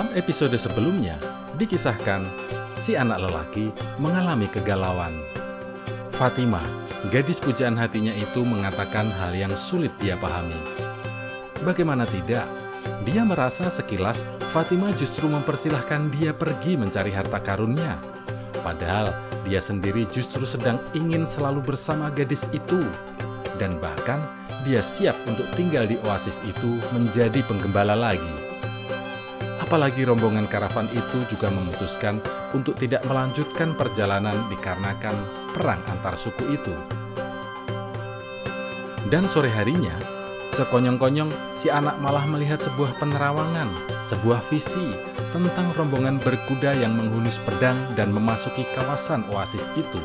Dalam episode sebelumnya, dikisahkan si anak lelaki mengalami kegalauan. Fatima, gadis pujaan hatinya itu mengatakan hal yang sulit dia pahami. Bagaimana tidak, dia merasa sekilas Fatima justru mempersilahkan dia pergi mencari harta karunnya. Padahal dia sendiri justru sedang ingin selalu bersama gadis itu. Dan bahkan dia siap untuk tinggal di oasis itu menjadi penggembala lagi. Apalagi rombongan karavan itu juga memutuskan untuk tidak melanjutkan perjalanan dikarenakan perang antar suku itu. Dan sore harinya, sekonyong-konyong si anak malah melihat sebuah penerawangan, sebuah visi tentang rombongan berkuda yang menghunus pedang dan memasuki kawasan oasis itu.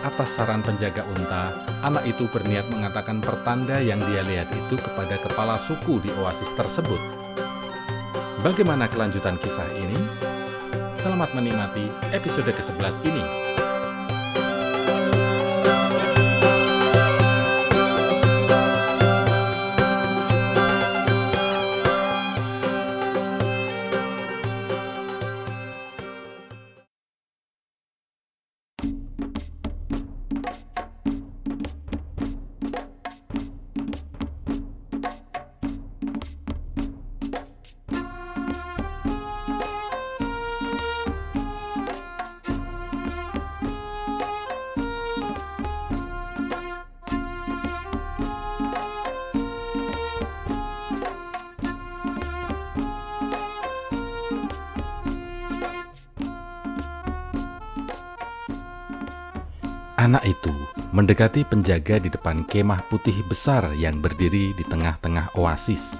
Atas saran penjaga unta, anak itu berniat mengatakan pertanda yang dia lihat itu kepada kepala suku di oasis tersebut. Bagaimana kelanjutan kisah ini? Selamat menikmati episode ke-11 ini. Anak itu mendekati penjaga di depan kemah putih besar yang berdiri di tengah-tengah oasis.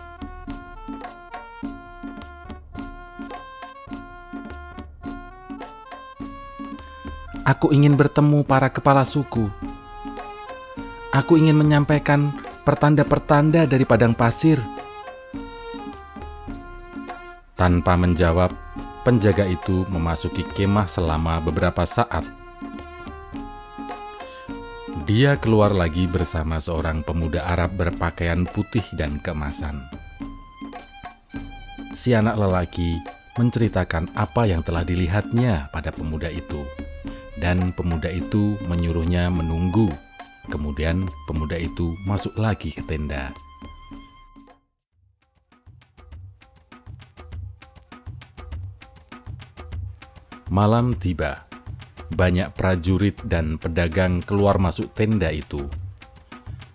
Aku ingin bertemu para kepala suku. Aku ingin menyampaikan pertanda-pertanda dari padang pasir. Tanpa menjawab, penjaga itu memasuki kemah selama beberapa saat dia keluar lagi bersama seorang pemuda Arab berpakaian putih dan keemasan. Si anak lelaki menceritakan apa yang telah dilihatnya pada pemuda itu, dan pemuda itu menyuruhnya menunggu. Kemudian, pemuda itu masuk lagi ke tenda. Malam tiba banyak prajurit dan pedagang keluar masuk tenda itu.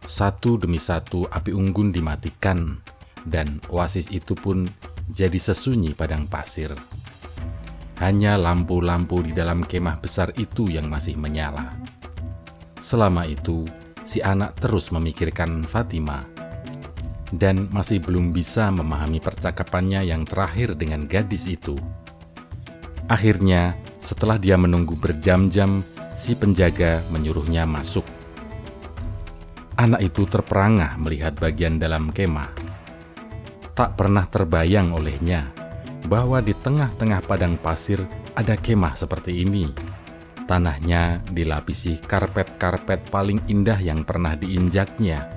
Satu demi satu api unggun dimatikan, dan oasis itu pun jadi sesunyi padang pasir. Hanya lampu-lampu di dalam kemah besar itu yang masih menyala. Selama itu, si anak terus memikirkan Fatima dan masih belum bisa memahami percakapannya yang terakhir dengan gadis itu. Akhirnya, setelah dia menunggu berjam-jam, si penjaga menyuruhnya masuk. Anak itu terperangah melihat bagian dalam kemah. Tak pernah terbayang olehnya bahwa di tengah-tengah padang pasir ada kemah seperti ini. Tanahnya dilapisi karpet-karpet paling indah yang pernah diinjaknya.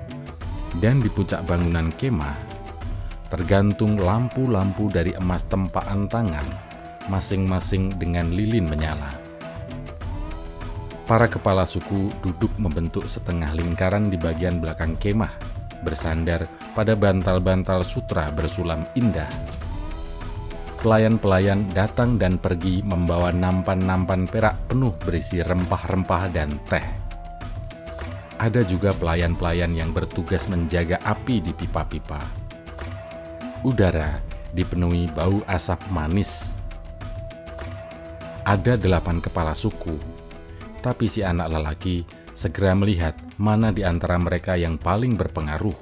Dan di puncak bangunan kemah, tergantung lampu-lampu dari emas tempaan tangan masing-masing dengan lilin menyala. Para kepala suku duduk membentuk setengah lingkaran di bagian belakang kemah, bersandar pada bantal-bantal sutra bersulam indah. Pelayan-pelayan datang dan pergi membawa nampan-nampan perak penuh berisi rempah-rempah dan teh. Ada juga pelayan-pelayan yang bertugas menjaga api di pipa-pipa. Udara dipenuhi bau asap manis ada delapan kepala suku, tapi si anak lelaki segera melihat mana di antara mereka yang paling berpengaruh.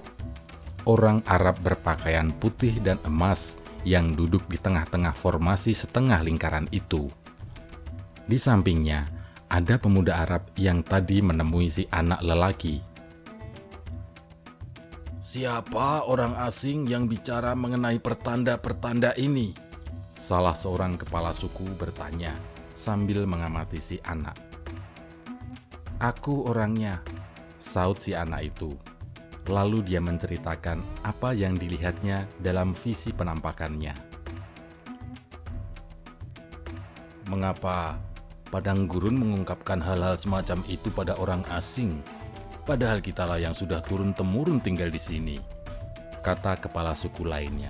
Orang Arab berpakaian putih dan emas yang duduk di tengah-tengah formasi setengah lingkaran itu. Di sampingnya, ada pemuda Arab yang tadi menemui si anak lelaki. Siapa orang asing yang bicara mengenai pertanda-pertanda ini? Salah seorang kepala suku bertanya sambil mengamati si anak. Aku orangnya, saut si anak itu. Lalu dia menceritakan apa yang dilihatnya dalam visi penampakannya. Mengapa Padang Gurun mengungkapkan hal-hal semacam itu pada orang asing? Padahal kitalah yang sudah turun-temurun tinggal di sini, kata kepala suku lainnya.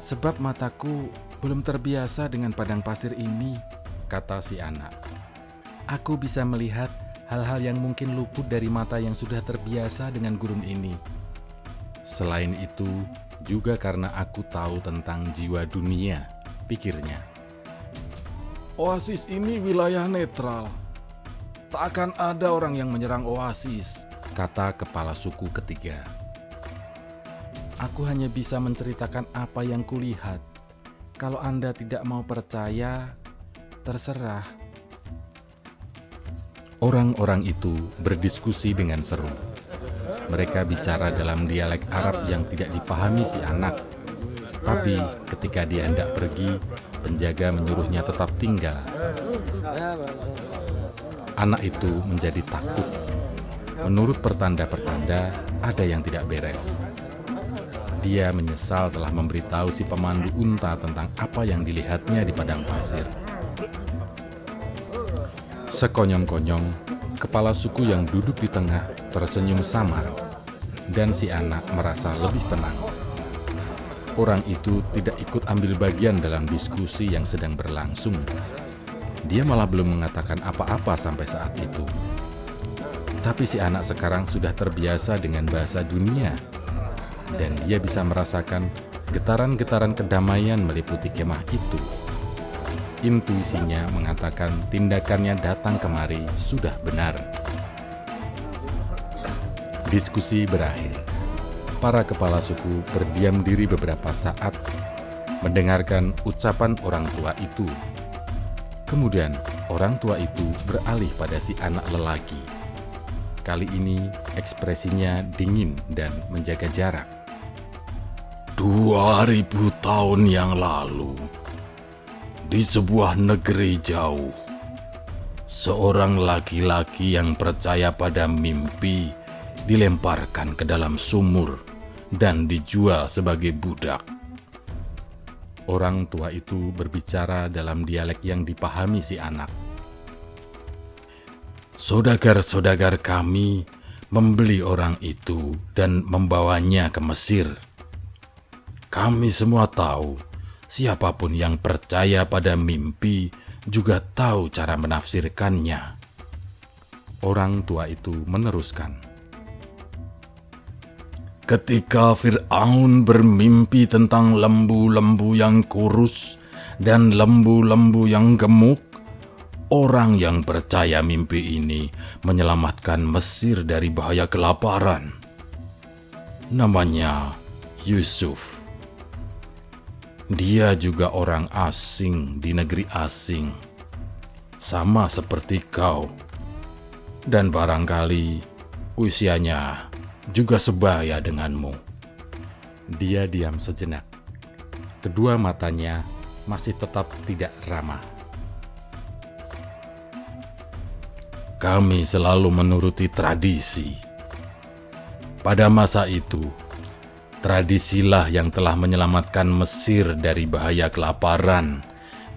Sebab mataku belum terbiasa dengan padang pasir ini, kata si anak. Aku bisa melihat hal-hal yang mungkin luput dari mata yang sudah terbiasa dengan gurun ini. Selain itu, juga karena aku tahu tentang jiwa dunia, pikirnya. Oasis ini wilayah netral. Tak akan ada orang yang menyerang oasis, kata kepala suku ketiga. Aku hanya bisa menceritakan apa yang kulihat. Kalau Anda tidak mau percaya, terserah. Orang-orang itu berdiskusi dengan seru. Mereka bicara dalam dialek Arab yang tidak dipahami si anak. Tapi ketika dia hendak pergi, penjaga menyuruhnya tetap tinggal. Anak itu menjadi takut. Menurut pertanda-pertanda, ada yang tidak beres. Dia menyesal telah memberitahu si pemandu unta tentang apa yang dilihatnya di padang pasir. Sekonyong-konyong, kepala suku yang duduk di tengah tersenyum samar, dan si anak merasa lebih tenang. Orang itu tidak ikut ambil bagian dalam diskusi yang sedang berlangsung. Dia malah belum mengatakan apa-apa sampai saat itu. Tapi si anak sekarang sudah terbiasa dengan bahasa dunia dan dia bisa merasakan getaran-getaran kedamaian meliputi kemah itu. Intuisinya mengatakan tindakannya datang kemari sudah benar. Diskusi berakhir. Para kepala suku berdiam diri beberapa saat mendengarkan ucapan orang tua itu. Kemudian orang tua itu beralih pada si anak lelaki. Kali ini ekspresinya dingin dan menjaga jarak. Dua tahun yang lalu, di sebuah negeri jauh, seorang laki-laki yang percaya pada mimpi dilemparkan ke dalam sumur dan dijual sebagai budak. Orang tua itu berbicara dalam dialek yang dipahami si anak. Saudagar-saudagar kami membeli orang itu dan membawanya ke Mesir kami semua tahu, siapa pun yang percaya pada mimpi juga tahu cara menafsirkannya. Orang tua itu meneruskan. Ketika Fir'aun bermimpi tentang lembu-lembu yang kurus dan lembu-lembu yang gemuk, orang yang percaya mimpi ini menyelamatkan Mesir dari bahaya kelaparan. Namanya Yusuf. Dia juga orang asing di negeri asing, sama seperti kau, dan barangkali usianya juga sebaya denganmu. Dia diam sejenak. Kedua matanya masih tetap tidak ramah. Kami selalu menuruti tradisi. Pada masa itu, Tradisilah yang telah menyelamatkan Mesir dari bahaya kelaparan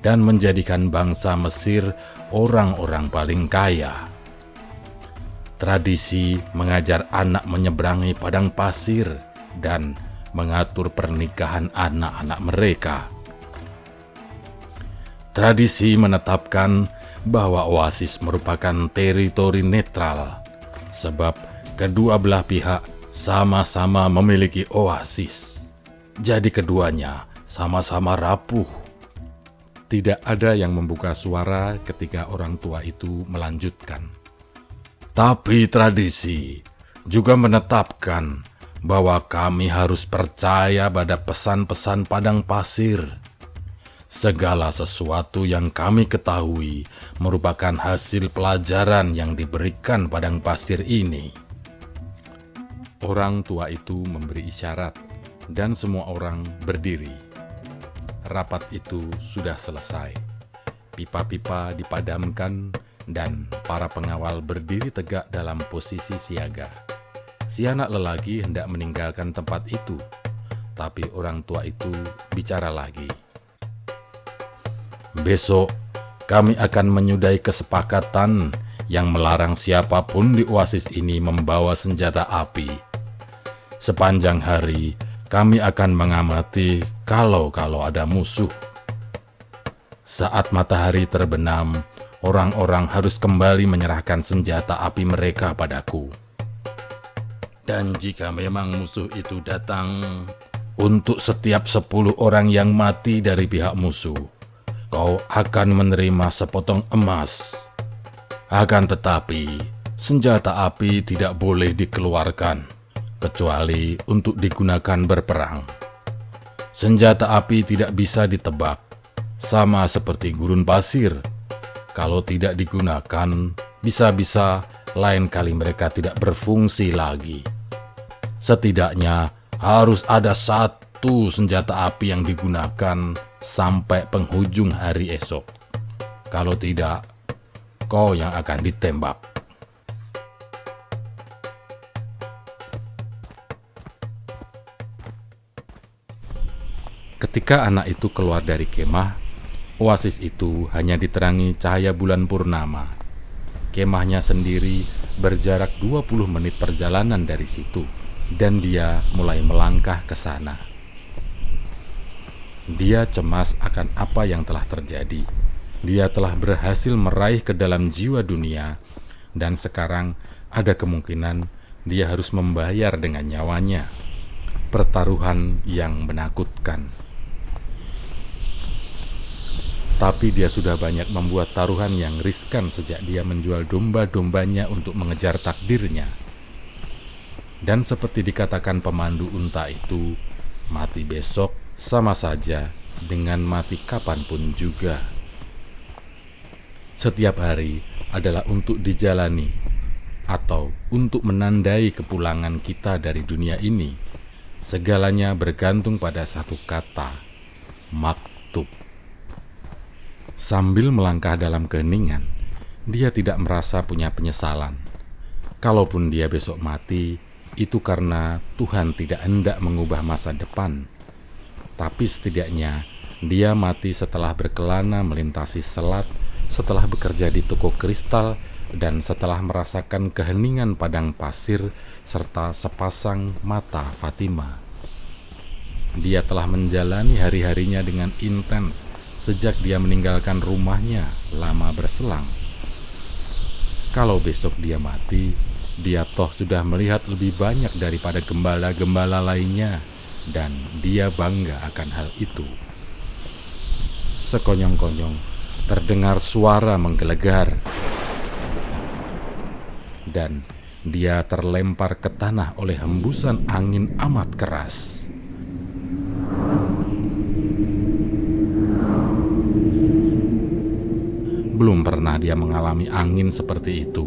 dan menjadikan bangsa Mesir orang-orang paling kaya. Tradisi mengajar anak menyeberangi padang pasir dan mengatur pernikahan anak-anak mereka. Tradisi menetapkan bahwa oasis merupakan teritori netral, sebab kedua belah pihak sama-sama memiliki oasis. Jadi keduanya sama-sama rapuh. Tidak ada yang membuka suara ketika orang tua itu melanjutkan. Tapi tradisi juga menetapkan bahwa kami harus percaya pada pesan-pesan padang pasir. Segala sesuatu yang kami ketahui merupakan hasil pelajaran yang diberikan padang pasir ini. Orang tua itu memberi isyarat, dan semua orang berdiri. Rapat itu sudah selesai. Pipa-pipa dipadamkan, dan para pengawal berdiri tegak dalam posisi siaga. Si anak lelaki hendak meninggalkan tempat itu, tapi orang tua itu bicara lagi. Besok kami akan menyudahi kesepakatan yang melarang siapa pun di oasis ini membawa senjata api. Sepanjang hari, kami akan mengamati kalau-kalau ada musuh. Saat matahari terbenam, orang-orang harus kembali menyerahkan senjata api mereka padaku. Dan jika memang musuh itu datang, untuk setiap sepuluh orang yang mati dari pihak musuh, kau akan menerima sepotong emas. Akan tetapi, senjata api tidak boleh dikeluarkan, kecuali untuk digunakan berperang. Senjata api tidak bisa ditebak, sama seperti gurun pasir kalau tidak digunakan, bisa-bisa lain kali mereka tidak berfungsi lagi. Setidaknya harus ada satu senjata api yang digunakan sampai penghujung hari esok. Kalau tidak, kau yang akan ditembak. Ketika anak itu keluar dari kemah, Oasis itu hanya diterangi cahaya bulan purnama. Kemahnya sendiri berjarak 20 menit perjalanan dari situ, dan dia mulai melangkah ke sana. Dia cemas akan apa yang telah terjadi. Dia telah berhasil meraih ke dalam jiwa dunia, dan sekarang ada kemungkinan dia harus membayar dengan nyawanya. Pertaruhan yang menakutkan tapi dia sudah banyak membuat taruhan yang riskan sejak dia menjual domba-dombanya untuk mengejar takdirnya. Dan seperti dikatakan pemandu unta itu, mati besok sama saja dengan mati kapan pun juga. Setiap hari adalah untuk dijalani atau untuk menandai kepulangan kita dari dunia ini. Segalanya bergantung pada satu kata, maktub. Sambil melangkah dalam keheningan, dia tidak merasa punya penyesalan. Kalaupun dia besok mati, itu karena Tuhan tidak hendak mengubah masa depan. Tapi setidaknya dia mati setelah berkelana melintasi selat, setelah bekerja di toko kristal, dan setelah merasakan keheningan padang pasir serta sepasang mata Fatima. Dia telah menjalani hari-harinya dengan intens sejak dia meninggalkan rumahnya lama berselang. Kalau besok dia mati, dia toh sudah melihat lebih banyak daripada gembala-gembala lainnya, dan dia bangga akan hal itu. Sekonyong-konyong terdengar suara menggelegar, dan dia terlempar ke tanah oleh hembusan angin amat keras. Belum pernah dia mengalami angin seperti itu.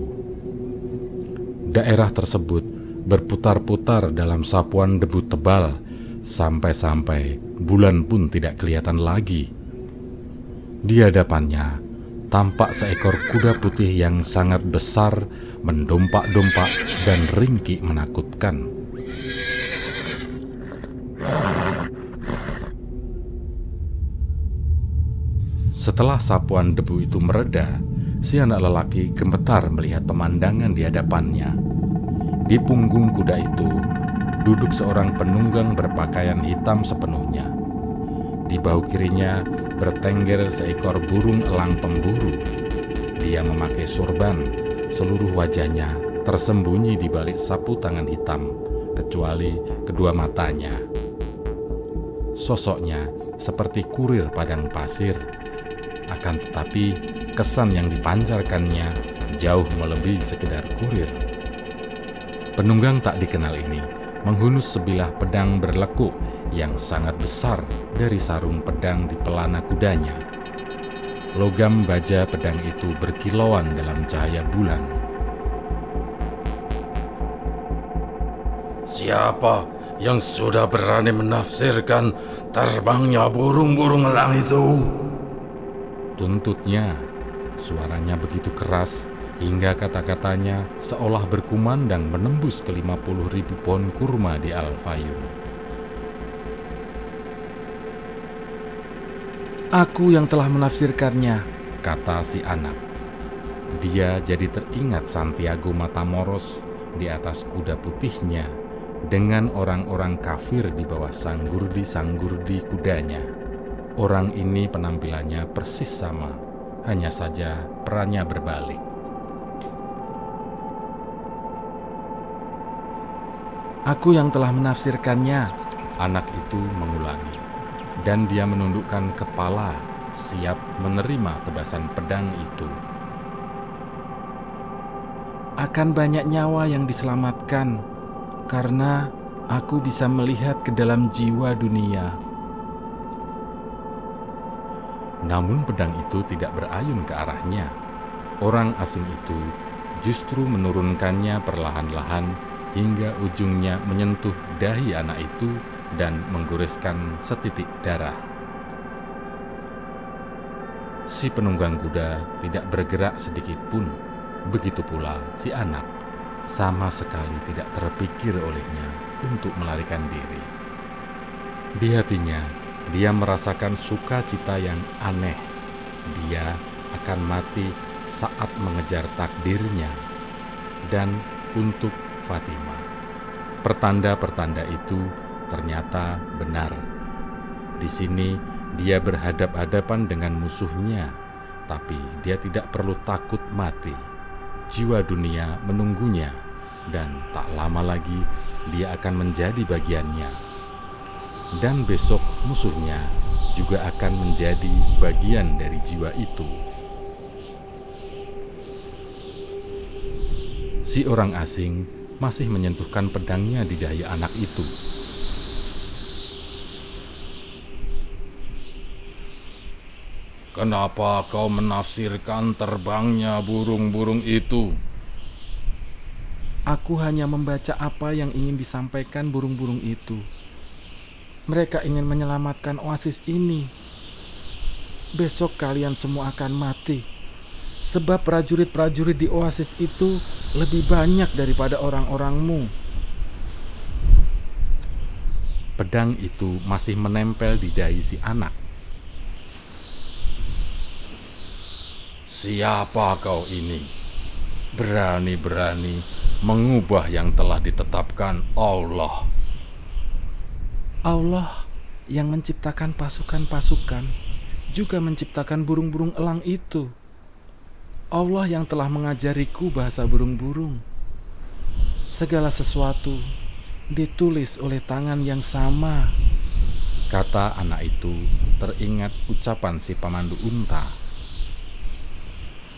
Daerah tersebut berputar-putar dalam sapuan debu tebal sampai-sampai bulan pun tidak kelihatan lagi. Di hadapannya tampak seekor kuda putih yang sangat besar, mendompak-dompak dan ringkih menakutkan. Setelah sapuan debu itu mereda, si anak lelaki gemetar melihat pemandangan di hadapannya. Di punggung kuda itu duduk seorang penunggang berpakaian hitam sepenuhnya. Di bahu kirinya bertengger seekor burung elang pemburu. Dia memakai sorban, seluruh wajahnya tersembunyi di balik sapu tangan hitam, kecuali kedua matanya. Sosoknya seperti kurir padang pasir akan tetapi kesan yang dipancarkannya jauh melebihi sekedar kurir. Penunggang tak dikenal ini menghunus sebilah pedang berlekuk yang sangat besar dari sarung pedang di pelana kudanya. Logam baja pedang itu berkilauan dalam cahaya bulan. Siapa yang sudah berani menafsirkan terbangnya burung-burung elang itu? tuntutnya. Suaranya begitu keras hingga kata-katanya seolah berkumandang menembus ke 50 ribu pohon kurma di Al-Fayum. Aku yang telah menafsirkannya, kata si anak. Dia jadi teringat Santiago Matamoros di atas kuda putihnya dengan orang-orang kafir di bawah sanggurdi-sanggurdi kudanya. Orang ini penampilannya persis sama, hanya saja perannya berbalik. Aku yang telah menafsirkannya, anak itu mengulangi. Dan dia menundukkan kepala, siap menerima tebasan pedang itu. Akan banyak nyawa yang diselamatkan, karena aku bisa melihat ke dalam jiwa dunia. Namun pedang itu tidak berayun ke arahnya. Orang asing itu justru menurunkannya perlahan-lahan hingga ujungnya menyentuh dahi anak itu dan menggoreskan setitik darah. Si penunggang kuda tidak bergerak sedikit pun, begitu pula si anak sama sekali tidak terpikir olehnya untuk melarikan diri. Di hatinya, dia merasakan sukacita yang aneh. Dia akan mati saat mengejar takdirnya dan untuk Fatima. Pertanda-pertanda itu ternyata benar. Di sini dia berhadap-hadapan dengan musuhnya, tapi dia tidak perlu takut mati. Jiwa dunia menunggunya, dan tak lama lagi dia akan menjadi bagiannya. Dan besok musuhnya juga akan menjadi bagian dari jiwa itu. Si orang asing masih menyentuhkan pedangnya di dahi anak itu. Kenapa kau menafsirkan terbangnya burung-burung itu? Aku hanya membaca apa yang ingin disampaikan burung-burung itu. Mereka ingin menyelamatkan oasis ini. Besok kalian semua akan mati sebab prajurit-prajurit di oasis itu lebih banyak daripada orang-orangmu. Pedang itu masih menempel di dahi si anak. Siapa kau ini? Berani-berani mengubah yang telah ditetapkan Allah. Allah yang menciptakan pasukan-pasukan juga menciptakan burung-burung elang itu. Allah yang telah mengajariku bahasa burung-burung. Segala sesuatu ditulis oleh tangan yang sama. Kata anak itu teringat ucapan si pemandu unta.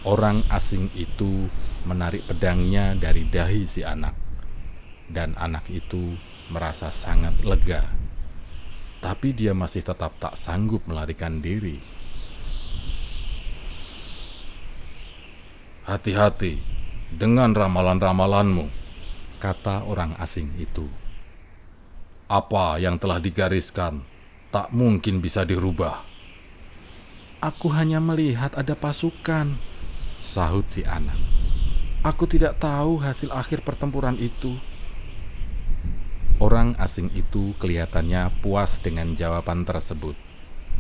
Orang asing itu menarik pedangnya dari dahi si anak, dan anak itu merasa sangat lega. Tapi dia masih tetap tak sanggup melarikan diri Hati-hati dengan ramalan-ramalanmu, kata orang asing itu. Apa yang telah digariskan tak mungkin bisa dirubah. Aku hanya melihat ada pasukan, sahut si anak. Aku tidak tahu hasil akhir pertempuran itu. Orang asing itu kelihatannya puas dengan jawaban tersebut,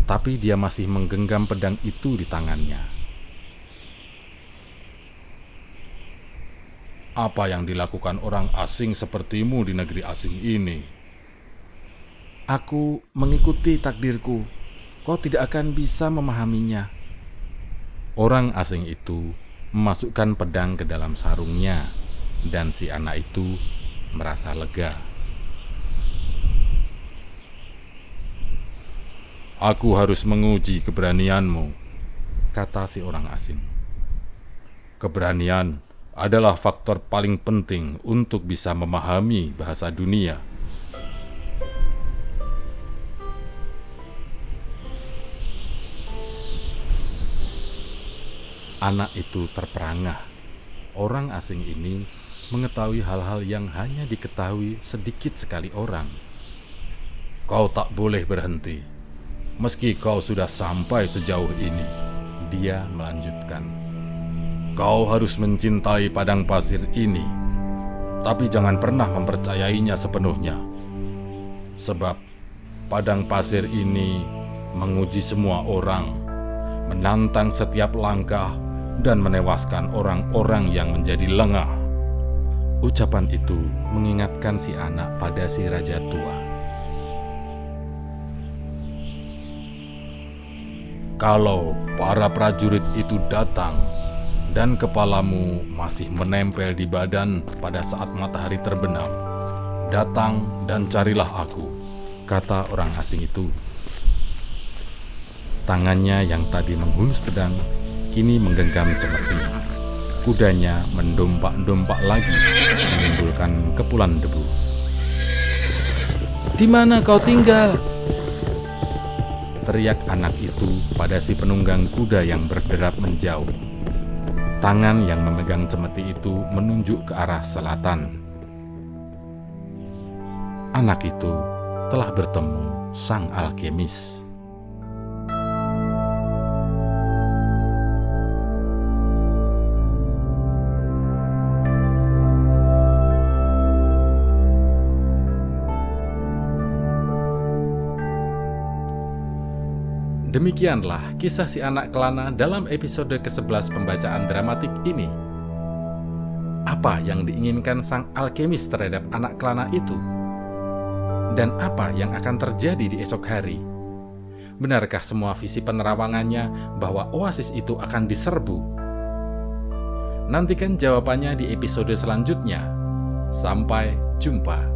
tapi dia masih menggenggam pedang itu di tangannya. Apa yang dilakukan orang asing sepertimu di negeri asing ini? Aku mengikuti takdirku. Kau tidak akan bisa memahaminya. Orang asing itu memasukkan pedang ke dalam sarungnya, dan si anak itu merasa lega. Aku harus menguji keberanianmu, kata si orang asing. Keberanian adalah faktor paling penting untuk bisa memahami bahasa dunia. Anak itu terperangah. Orang asing ini mengetahui hal-hal yang hanya diketahui sedikit sekali orang. Kau tak boleh berhenti, meski kau sudah sampai sejauh ini. Dia melanjutkan. Kau harus mencintai padang pasir ini, tapi jangan pernah mempercayainya sepenuhnya. Sebab padang pasir ini menguji semua orang, menantang setiap langkah, dan menewaskan orang-orang yang menjadi lengah. Ucapan itu mengingatkan si anak pada si raja tua. Kalau para prajurit itu datang dan kepalamu masih menempel di badan pada saat matahari terbenam, datang dan carilah aku, kata orang asing itu. Tangannya yang tadi menghunus pedang kini menggenggam cemeti. Kudanya mendompak-dompak lagi, menimbulkan kepulan debu. Di mana kau tinggal? Teriak anak itu pada si penunggang kuda yang berderap menjauh. Tangan yang memegang cemeti itu menunjuk ke arah selatan. Anak itu telah bertemu sang alkemis. Demikianlah kisah si anak kelana dalam episode ke-11 pembacaan dramatik ini. Apa yang diinginkan sang alkemis terhadap anak kelana itu? Dan apa yang akan terjadi di esok hari? Benarkah semua visi penerawangannya bahwa oasis itu akan diserbu? Nantikan jawabannya di episode selanjutnya. Sampai jumpa.